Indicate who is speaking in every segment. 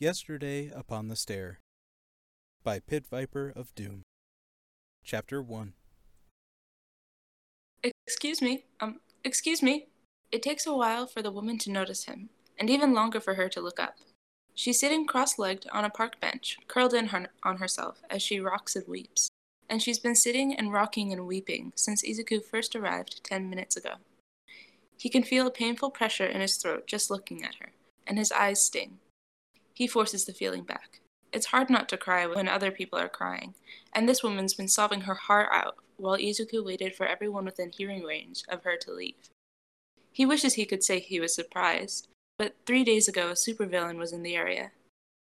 Speaker 1: Yesterday Upon the Stair by Pit Viper of Doom. Chapter 1
Speaker 2: Excuse me, um, excuse me. It takes a while for the woman to notice him, and even longer for her to look up. She's sitting cross legged on a park bench, curled in her- on herself as she rocks and weeps. And she's been sitting and rocking and weeping since Izuku first arrived ten minutes ago. He can feel a painful pressure in his throat just looking at her, and his eyes sting. He forces the feeling back. It's hard not to cry when other people are crying, and this woman's been sobbing her heart out while Izuku waited for everyone within hearing range of her to leave. He wishes he could say he was surprised, but three days ago a supervillain was in the area.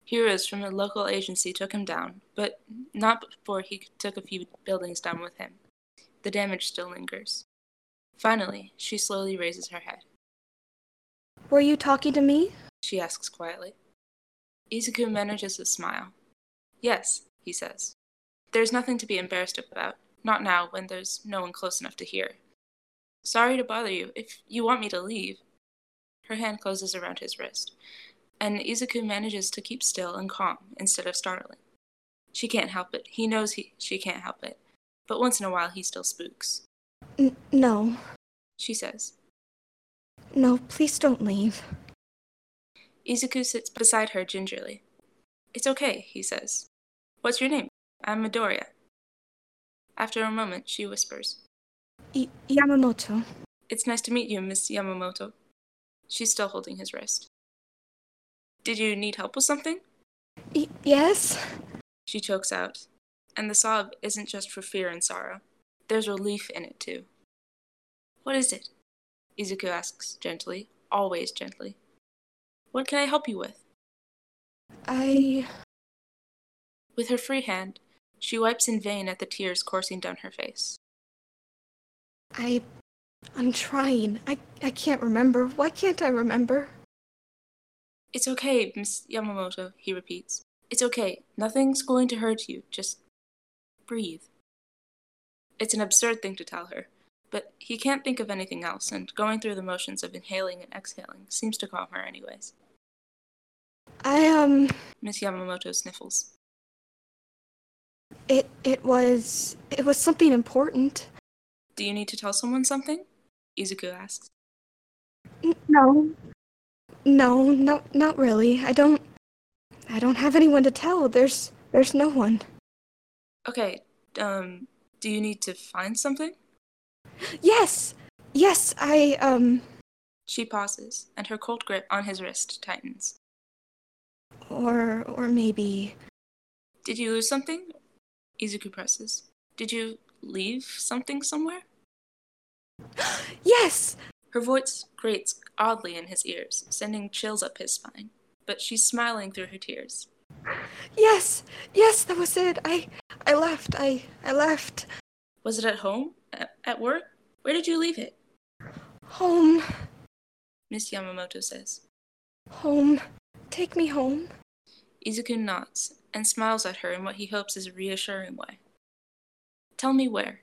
Speaker 2: Heroes from a local agency took him down, but not before he took a few buildings down with him. The damage still lingers. Finally, she slowly raises her head.
Speaker 3: Were you talking to me?
Speaker 2: She asks quietly. Izuku manages a smile. Yes, he says. There's nothing to be embarrassed about, not now when there's no one close enough to hear. Sorry to bother you. If you want me to leave. Her hand closes around his wrist, and Izuku manages to keep still and calm instead of startling. She can't help it. He knows he, she can't help it. But once in a while he still spooks.
Speaker 3: N- no.
Speaker 2: She says.
Speaker 3: No, please don't leave.
Speaker 2: Izuku sits beside her gingerly. It's okay, he says. What's your name? I'm Midoriya. After a moment, she whispers,
Speaker 3: Y- Yamamoto.
Speaker 2: It's nice to meet you, Miss Yamamoto. She's still holding his wrist. Did you need help with something?
Speaker 3: Y- yes?
Speaker 2: She chokes out, and the sob isn't just for fear and sorrow. There's relief in it, too. What is it? Izuku asks gently, always gently. What can I help you with?
Speaker 3: I.
Speaker 2: With her free hand, she wipes in vain at the tears coursing down her face.
Speaker 3: I. I'm trying. I, I can't remember. Why can't I remember?
Speaker 2: It's okay, Miss Yamamoto, he repeats. It's okay. Nothing's going to hurt you. Just breathe. It's an absurd thing to tell her, but he can't think of anything else, and going through the motions of inhaling and exhaling seems to calm her anyways.
Speaker 3: I, um.
Speaker 2: Miss Yamamoto sniffles.
Speaker 3: It. It was. It was something important.
Speaker 2: Do you need to tell someone something? Izuku asks.
Speaker 3: N- no. No, no, not really. I don't. I don't have anyone to tell. There's. There's no one.
Speaker 2: Okay, um, do you need to find something?
Speaker 3: Yes! Yes, I, um.
Speaker 2: She pauses, and her cold grip on his wrist tightens.
Speaker 3: Or. Or maybe.
Speaker 2: Did you lose something? Izuku presses. Did you leave something somewhere?
Speaker 3: Yes!
Speaker 2: Her voice grates oddly in his ears, sending chills up his spine. But she's smiling through her tears.
Speaker 3: Yes! Yes, that was it. I. I left. I. I left.
Speaker 2: Was it at home? At, at work? Where did you leave it?
Speaker 3: Home.
Speaker 2: Miss Yamamoto says.
Speaker 3: Home. Take me home.
Speaker 2: Izuku nods and smiles at her in what he hopes is a reassuring way. Tell me where.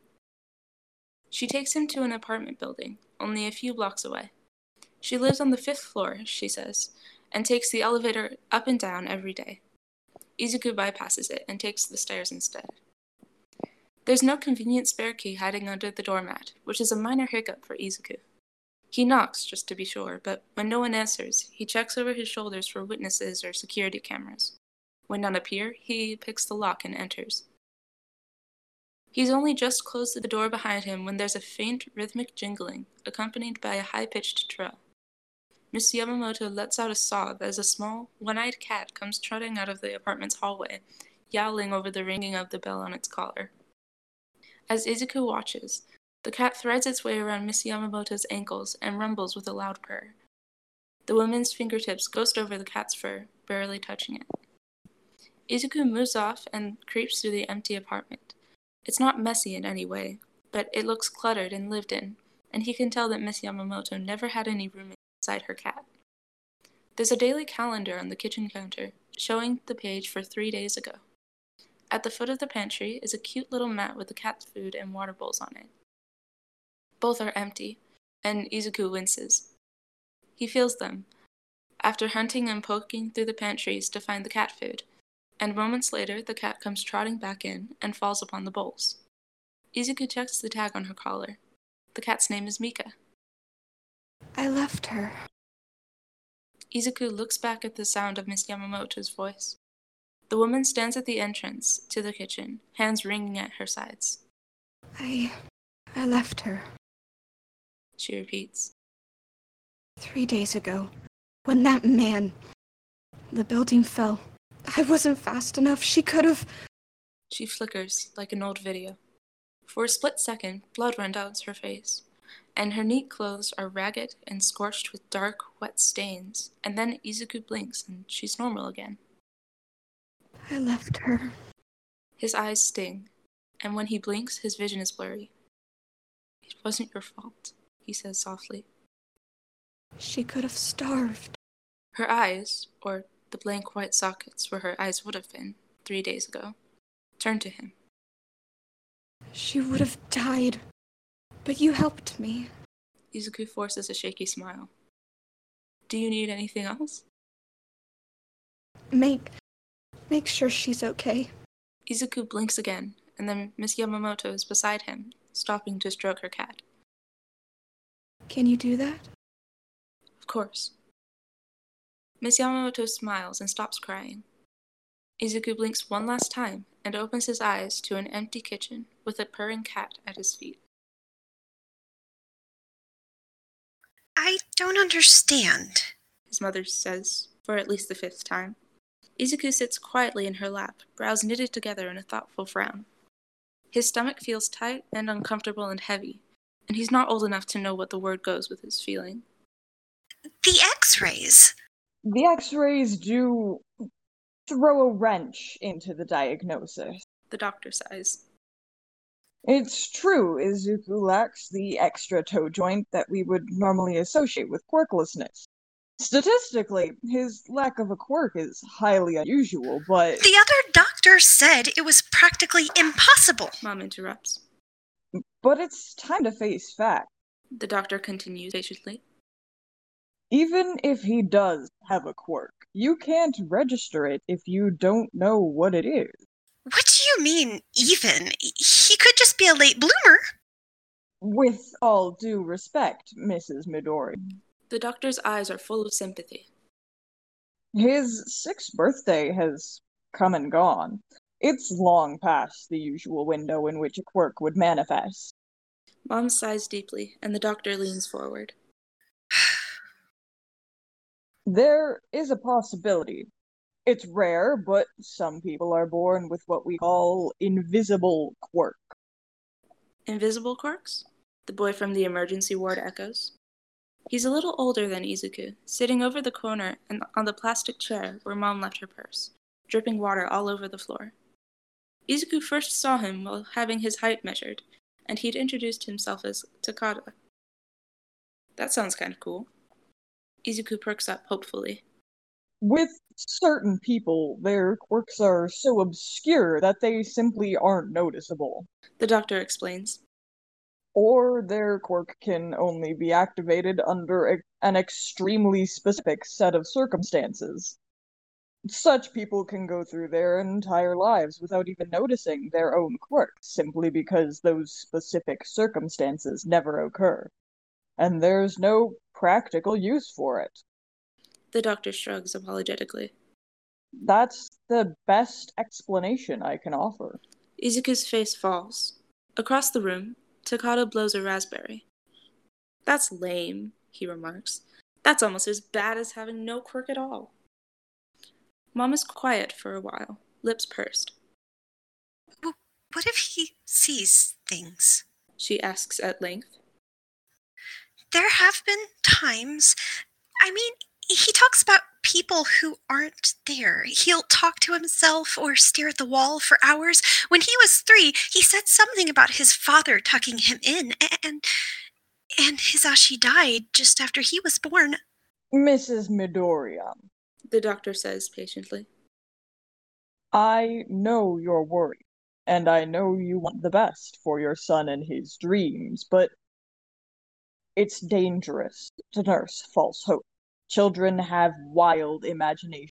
Speaker 2: She takes him to an apartment building, only a few blocks away. She lives on the fifth floor, she says, and takes the elevator up and down every day. Izuku bypasses it and takes the stairs instead. There's no convenient spare key hiding under the doormat, which is a minor hiccup for Izuku. He knocks, just to be sure, but when no one answers, he checks over his shoulders for witnesses or security cameras. When none appear, he picks the lock and enters. He's only just closed the door behind him when there's a faint rhythmic jingling, accompanied by a high pitched trill. Miss Yamamoto lets out a sob as a small, one eyed cat comes trotting out of the apartment's hallway, yowling over the ringing of the bell on its collar. As Izuku watches, the cat threads its way around Miss Yamamoto's ankles and rumbles with a loud purr. The woman's fingertips ghost over the cat's fur, barely touching it. Izuku moves off and creeps through the empty apartment. It's not messy in any way, but it looks cluttered and lived in, and he can tell that Miss Yamamoto never had any room inside her cat. There's a daily calendar on the kitchen counter, showing the page for three days ago. At the foot of the pantry is a cute little mat with the cat's food and water bowls on it. Both are empty, and Izuku winces. He feels them, after hunting and poking through the pantries to find the cat food, and moments later the cat comes trotting back in and falls upon the bowls. Izuku checks the tag on her collar. The cat's name is Mika.
Speaker 3: I left her.
Speaker 2: Izuku looks back at the sound of Miss Yamamoto's voice. The woman stands at the entrance to the kitchen, hands wringing at her sides.
Speaker 3: I. I left her.
Speaker 2: She repeats.
Speaker 3: Three days ago, when that man. The building fell. I wasn't fast enough. She could have.
Speaker 2: She flickers like an old video. For a split second, blood runs down her face, and her neat clothes are ragged and scorched with dark, wet stains, and then Izuku blinks and she's normal again.
Speaker 3: I left her.
Speaker 2: His eyes sting, and when he blinks, his vision is blurry. It wasn't your fault, he says softly.
Speaker 3: She could have starved.
Speaker 2: Her eyes, or the blank white sockets where her eyes would have been three days ago, turned to him.
Speaker 3: She would have died. But you helped me.
Speaker 2: Izuku forces a shaky smile. Do you need anything else?
Speaker 3: Make make sure she's okay.
Speaker 2: Izuku blinks again, and then Miss Yamamoto is beside him, stopping to stroke her cat.
Speaker 3: Can you do that?
Speaker 2: Of course. Miss Yamamoto smiles and stops crying. Izuku blinks one last time and opens his eyes to an empty kitchen with a purring cat at his feet.
Speaker 4: I don't understand.
Speaker 2: His mother says, for at least the fifth time. Izuku sits quietly in her lap, brows knitted together in a thoughtful frown. His stomach feels tight and uncomfortable and heavy, and he's not old enough to know what the word goes with his feeling.
Speaker 4: The x rays!
Speaker 5: The x rays do throw a wrench into the diagnosis.
Speaker 2: The doctor sighs.
Speaker 5: It's true, Izuku lacks the extra toe joint that we would normally associate with quirklessness. Statistically, his lack of a quirk is highly unusual, but.
Speaker 4: The other doctor said it was practically impossible.
Speaker 2: Mom interrupts.
Speaker 5: But it's time to face fact.
Speaker 2: The doctor continues patiently.
Speaker 5: Even if he does have a quirk, you can't register it if you don't know what it is.
Speaker 4: What do you mean, even? He could just be a late bloomer.
Speaker 5: With all due respect, Mrs. Midori.
Speaker 2: The doctor's eyes are full of sympathy.
Speaker 5: His sixth birthday has come and gone. It's long past the usual window in which a quirk would manifest.
Speaker 2: Mom sighs deeply, and the doctor leans forward.
Speaker 5: There is a possibility. It's rare, but some people are born with what we call invisible quirk.
Speaker 2: Invisible quirks? The boy from the emergency ward echoes. He's a little older than Izuku, sitting over the corner and on the plastic chair where Mom left her purse, dripping water all over the floor. Izuku first saw him while having his height measured, and he'd introduced himself as Takada. That sounds kind of cool. Izuku perks up hopefully.
Speaker 5: With certain people, their quirks are so obscure that they simply aren't noticeable.
Speaker 2: The doctor explains.
Speaker 5: Or their quirk can only be activated under a- an extremely specific set of circumstances. Such people can go through their entire lives without even noticing their own quirks simply because those specific circumstances never occur. And there's no practical use for it.
Speaker 2: The doctor shrugs apologetically.
Speaker 5: That's the best explanation I can offer.
Speaker 2: Izuku's face falls. Across the room, Takada blows a raspberry. That's lame, he remarks. That's almost as bad as having no quirk at all. Mom is quiet for a while, lips pursed.
Speaker 4: What if he sees things?
Speaker 2: She asks at length.
Speaker 4: There have been times. I mean, he talks about people who aren't there. He'll talk to himself or stare at the wall for hours. When he was three, he said something about his father tucking him in, and and Hisashi died just after he was born.
Speaker 5: Mrs. Midoriya,
Speaker 2: The doctor says patiently.
Speaker 5: I know you're worried, and I know you want the best for your son and his dreams, but it's dangerous to nurse false hope. Children have wild imaginations,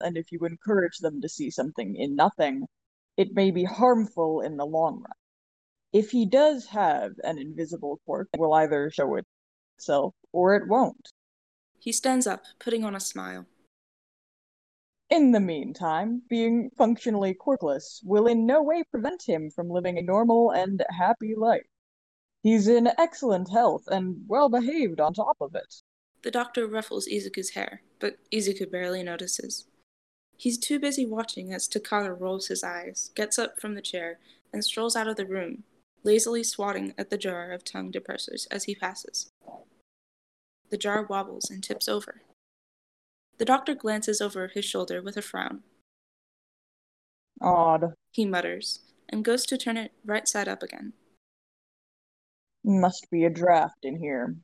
Speaker 5: and if you encourage them to see something in nothing, it may be harmful in the long run. If he does have an invisible quirk, it will either show itself or it won't.
Speaker 2: He stands up, putting on a smile.
Speaker 5: In the meantime, being functionally quirkless will in no way prevent him from living a normal and happy life. He's in excellent health and well behaved on top of it.
Speaker 2: The doctor ruffles Izuku's hair, but Izuku barely notices. He's too busy watching as Takada rolls his eyes, gets up from the chair, and strolls out of the room, lazily swatting at the jar of tongue depressors as he passes. The jar wobbles and tips over. The doctor glances over his shoulder with a frown.
Speaker 5: Odd.
Speaker 2: He mutters, and goes to turn it right side up again.
Speaker 5: Must be a draft in here.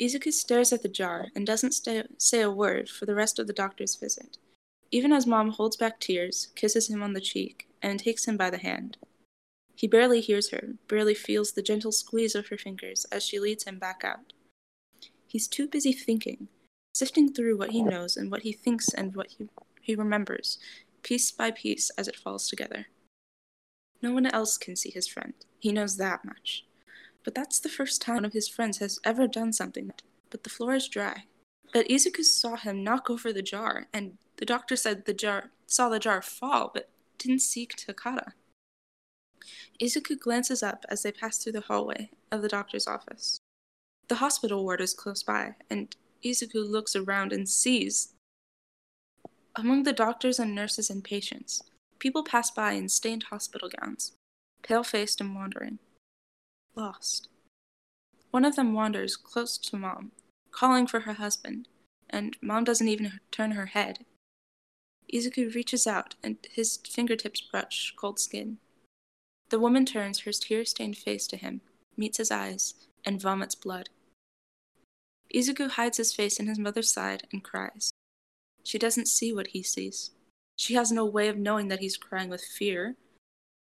Speaker 2: Izuku stares at the jar and doesn't stay, say a word for the rest of the doctor's visit, even as Mom holds back tears, kisses him on the cheek, and takes him by the hand. He barely hears her, barely feels the gentle squeeze of her fingers as she leads him back out. He's too busy thinking, sifting through what he knows and what he thinks and what he, he remembers, piece by piece as it falls together. No one else can see his friend. He knows that much. But that's the first time one of his friends has ever done something. But the floor is dry. But Izuku saw him knock over the jar, and the doctor said the jar saw the jar fall, but didn't see Takada. Izuku glances up as they pass through the hallway of the doctor's office. The hospital ward is close by, and Izuku looks around and sees. Among the doctors and nurses and patients, people pass by in stained hospital gowns, pale faced and wandering. Lost. One of them wanders close to Mom, calling for her husband, and Mom doesn't even turn her head. Izuku reaches out, and his fingertips brush cold skin. The woman turns her tear stained face to him, meets his eyes, and vomits blood. Izuku hides his face in his mother's side and cries. She doesn't see what he sees. She has no way of knowing that he's crying with fear.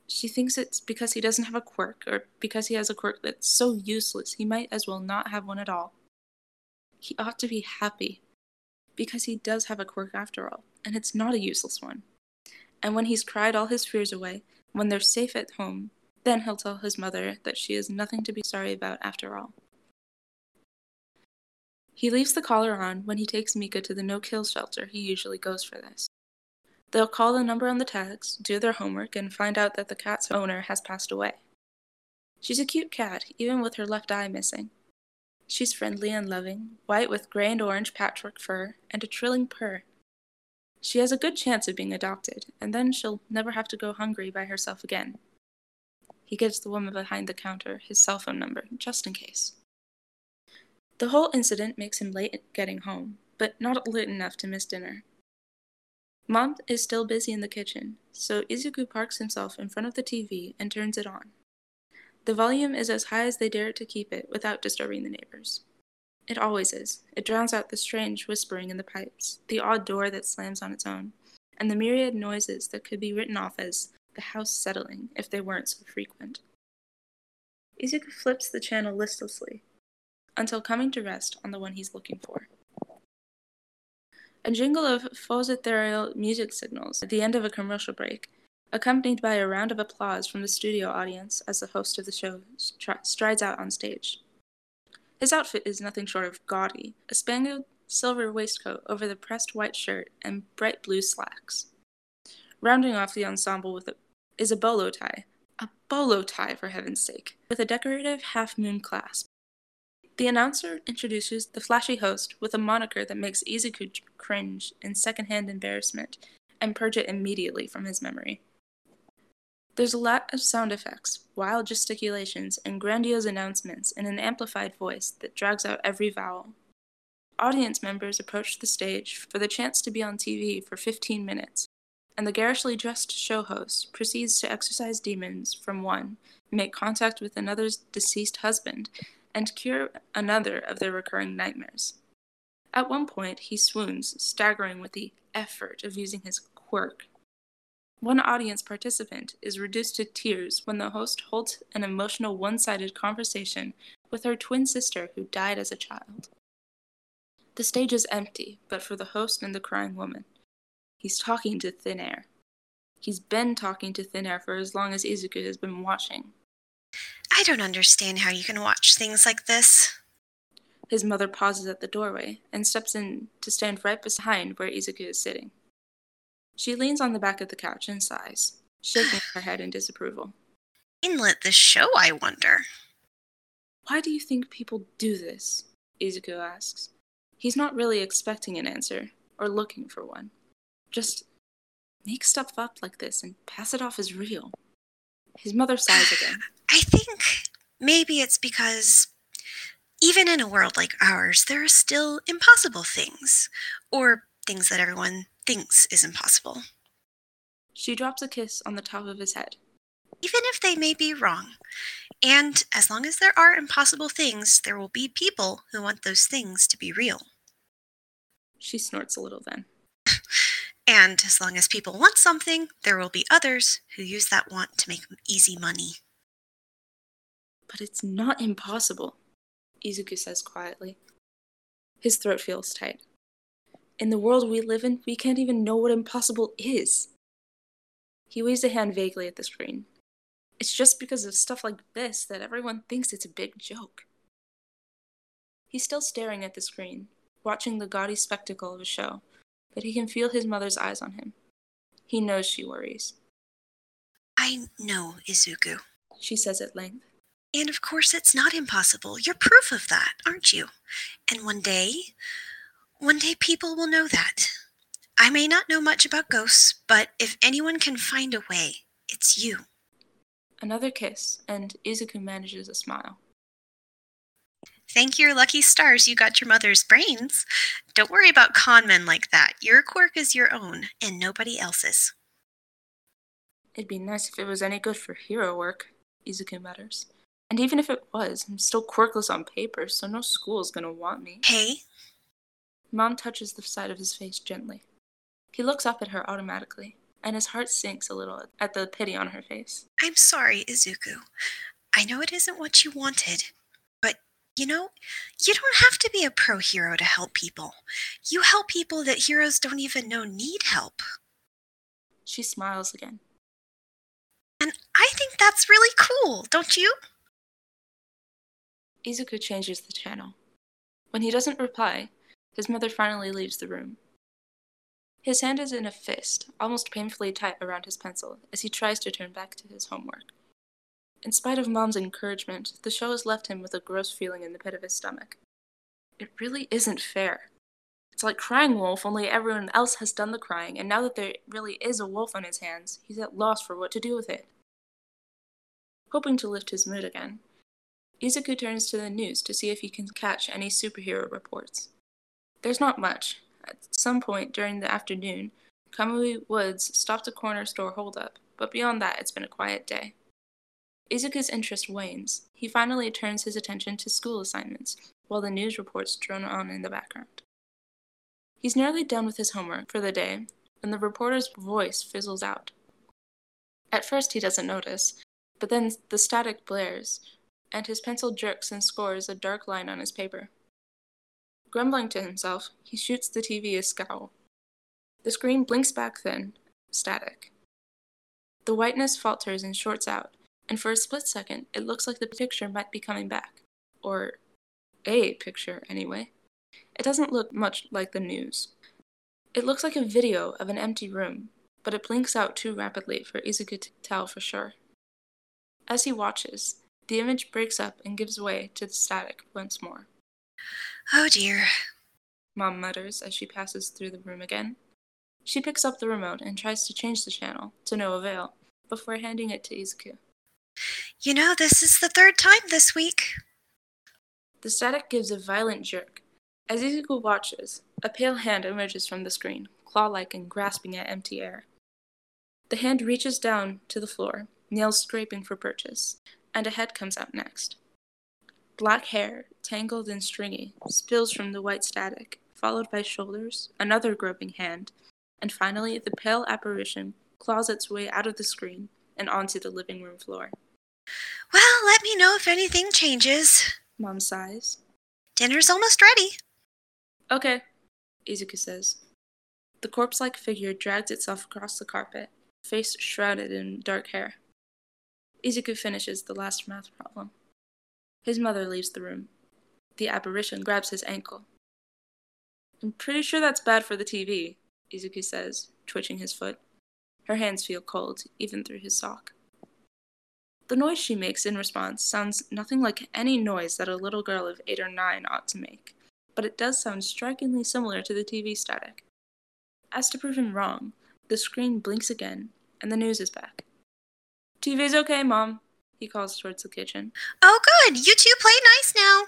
Speaker 2: She thinks it's because he doesn't have a quirk, or because he has a quirk that's so useless he might as well not have one at all. He ought to be happy, because he does have a quirk after all, and it's not a useless one. And when he's cried all his fears away, when they're safe at home, then he'll tell his mother that she is nothing to be sorry about after all. He leaves the collar on when he takes Mika to the no kill shelter he usually goes for this. They'll call the number on the tags, do their homework, and find out that the cat's owner has passed away. She's a cute cat, even with her left eye missing. She's friendly and loving, white with gray and orange patchwork fur, and a trilling purr. She has a good chance of being adopted, and then she'll never have to go hungry by herself again. He gives the woman behind the counter his cell phone number, just in case. The whole incident makes him late getting home, but not late enough to miss dinner. Mom is still busy in the kitchen, so Izuku parks himself in front of the TV and turns it on. The volume is as high as they dare to keep it without disturbing the neighbors. It always is. It drowns out the strange whispering in the pipes, the odd door that slams on its own, and the myriad noises that could be written off as the house settling if they weren't so frequent. Izuku flips the channel listlessly, until coming to rest on the one he's looking for. A jingle of faux ethereal music signals at the end of a commercial break, accompanied by a round of applause from the studio audience as the host of the show strides out on stage. His outfit is nothing short of gaudy a spangled silver waistcoat over the pressed white shirt and bright blue slacks. Rounding off the ensemble with a, is a bolo tie, a bolo tie for heaven's sake, with a decorative half moon clasp. The announcer introduces the flashy host with a moniker that makes Izuku cringe in secondhand embarrassment and purge it immediately from his memory. There's a lot of sound effects, wild gesticulations, and grandiose announcements in an amplified voice that drags out every vowel. Audience members approach the stage for the chance to be on TV for 15 minutes, and the garishly dressed show host proceeds to exorcise demons from one, make contact with another's deceased husband, and cure another of their recurring nightmares. At one point, he swoons, staggering with the effort of using his quirk one audience participant is reduced to tears when the host holds an emotional one sided conversation with her twin sister who died as a child. The stage is empty, but for the host and the crying woman. He's talking to thin air. He's been talking to thin air for as long as Izuku has been watching.
Speaker 4: I don't understand how you can watch things like this.
Speaker 2: His mother pauses at the doorway and steps in to stand right behind where Izuku is sitting. She leans on the back of the couch and sighs, shaking her head in disapproval.
Speaker 4: Inlet the show, I wonder.
Speaker 2: Why do you think people do this? Izuku asks. He's not really expecting an answer or looking for one. Just make stuff up like this and pass it off as real. His mother sighs again.
Speaker 4: I think maybe it's because even in a world like ours, there are still impossible things, or things that everyone thinks is impossible,
Speaker 2: She drops a kiss on the top of his head.
Speaker 4: even if they may be wrong. And as long as there are impossible things, there will be people who want those things to be real.
Speaker 2: She snorts a little then.
Speaker 4: And as long as people want something, there will be others who use that want to make easy money.
Speaker 2: But it's not impossible, Izuku says quietly. His throat feels tight. In the world we live in, we can't even know what impossible is. He waves a hand vaguely at the screen. It's just because of stuff like this that everyone thinks it's a big joke. He's still staring at the screen, watching the gaudy spectacle of a show, but he can feel his mother's eyes on him. He knows she worries.
Speaker 4: I know, Izuku.
Speaker 2: She says at length.
Speaker 4: And of course, it's not impossible. You're proof of that, aren't you? And one day, one day people will know that. I may not know much about ghosts, but if anyone can find a way, it's you.
Speaker 2: Another kiss, and Izuku manages a smile.
Speaker 4: Thank your lucky stars you got your mother's brains. Don't worry about con men like that. Your quirk is your own, and nobody else's.
Speaker 2: It'd be nice if it was any good for hero work, Izuku mutters. And even if it was, I'm still quirkless on paper, so no school's gonna want me.
Speaker 4: Hey,
Speaker 2: Mom touches the side of his face gently. He looks up at her automatically, and his heart sinks a little at the pity on her face.
Speaker 4: I'm sorry, Izuku. I know it isn't what you wanted, you know, you don't have to be a pro hero to help people. You help people that heroes don't even know need help.
Speaker 2: She smiles again.
Speaker 4: And I think that's really cool, don't you?
Speaker 2: Izuku changes the channel. When he doesn't reply, his mother finally leaves the room. His hand is in a fist, almost painfully tight around his pencil, as he tries to turn back to his homework. In spite of Mom's encouragement, the show has left him with a gross feeling in the pit of his stomach. It really isn't fair. It's like crying wolf, only everyone else has done the crying, and now that there really is a wolf on his hands, he's at loss for what to do with it. Hoping to lift his mood again, Izuku turns to the news to see if he can catch any superhero reports. There's not much. At some point during the afternoon, Kamui Woods stopped a corner store holdup, but beyond that, it's been a quiet day. Izuku's interest wanes. He finally turns his attention to school assignments, while the news reports drone on in the background. He's nearly done with his homework for the day when the reporter's voice fizzles out. At first, he doesn't notice, but then the static blares, and his pencil jerks and scores a dark line on his paper. Grumbling to himself, he shoots the TV a scowl. The screen blinks back then, static. The whiteness falters and shorts out, and for a split second, it looks like the picture might be coming back. Or a picture, anyway. It doesn't look much like the news. It looks like a video of an empty room, but it blinks out too rapidly for Izuku to tell for sure. As he watches, the image breaks up and gives way to the static once more.
Speaker 4: Oh dear.
Speaker 2: Mom mutters as she passes through the room again. She picks up the remote and tries to change the channel, to no avail, before handing it to Izuku.
Speaker 4: You know, this is the third time this week.
Speaker 2: The static gives a violent jerk. As Izuku watches, a pale hand emerges from the screen, claw like and grasping at empty air. The hand reaches down to the floor, nails scraping for purchase, and a head comes out next. Black hair, tangled and stringy, spills from the white static, followed by shoulders, another groping hand, and finally the pale apparition claws its way out of the screen and onto the living room floor.
Speaker 4: Well, let me know if anything changes.
Speaker 2: Mom sighs.
Speaker 4: Dinner's almost ready.
Speaker 2: Okay, Izuku says. The corpse like figure drags itself across the carpet, face shrouded in dark hair. Izuku finishes the last math problem. His mother leaves the room. The apparition grabs his ankle. I'm pretty sure that's bad for the TV, Izuku says, twitching his foot. Her hands feel cold, even through his sock. The noise she makes in response sounds nothing like any noise that a little girl of eight or nine ought to make, but it does sound strikingly similar to the TV static. As to prove him wrong, the screen blinks again, and the news is back. TV's okay, Mom, he calls towards the kitchen.
Speaker 4: Oh, good. You two play nice now.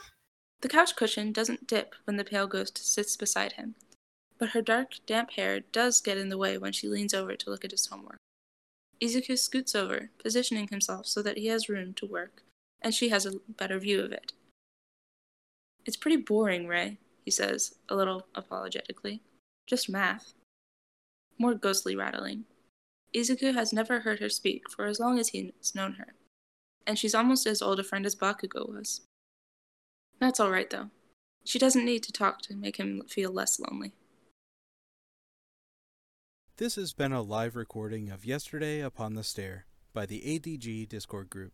Speaker 2: The couch cushion doesn't dip when the pale ghost sits beside him, but her dark, damp hair does get in the way when she leans over to look at his homework. Izuku scoots over, positioning himself so that he has room to work, and she has a better view of it. It's pretty boring, Ray, he says, a little apologetically. Just math. More ghostly rattling. Izuku has never heard her speak for as long as he's known her, and she's almost as old a friend as Bakugo was. That's all right, though. She doesn't need to talk to make him feel less lonely.
Speaker 1: This has been a live recording of Yesterday Upon the Stair by the ADG Discord group.